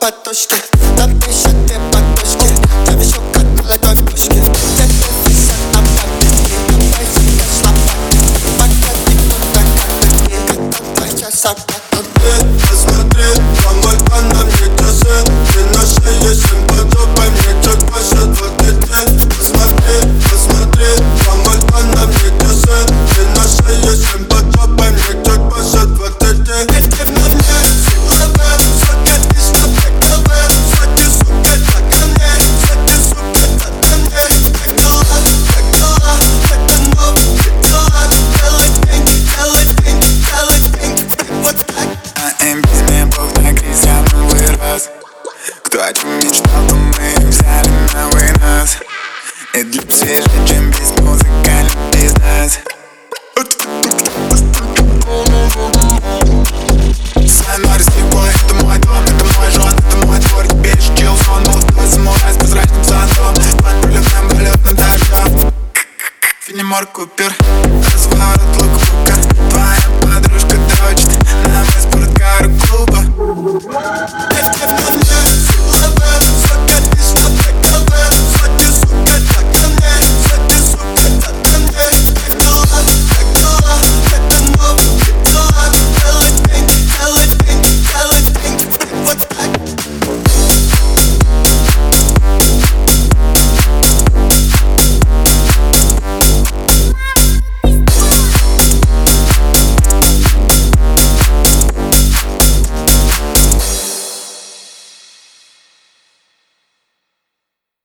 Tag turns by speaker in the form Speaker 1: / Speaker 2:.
Speaker 1: ладошки Напишет две подушки Я вижу, как молодой пушки Тебе висят на памяти Давай сейчас
Speaker 2: Без меня Бог на крестьян вырос Кто о чем мечтал, то мы взяли на вынос И для свежий, чем без музыкальный бизнес Сценарий слепой, это мой дом, это мой жен, это мой двор. Бежишь, чил, сон, молодой самурай с прозрачным зонтом Под пулеметом, полет над дождем Финемор Купер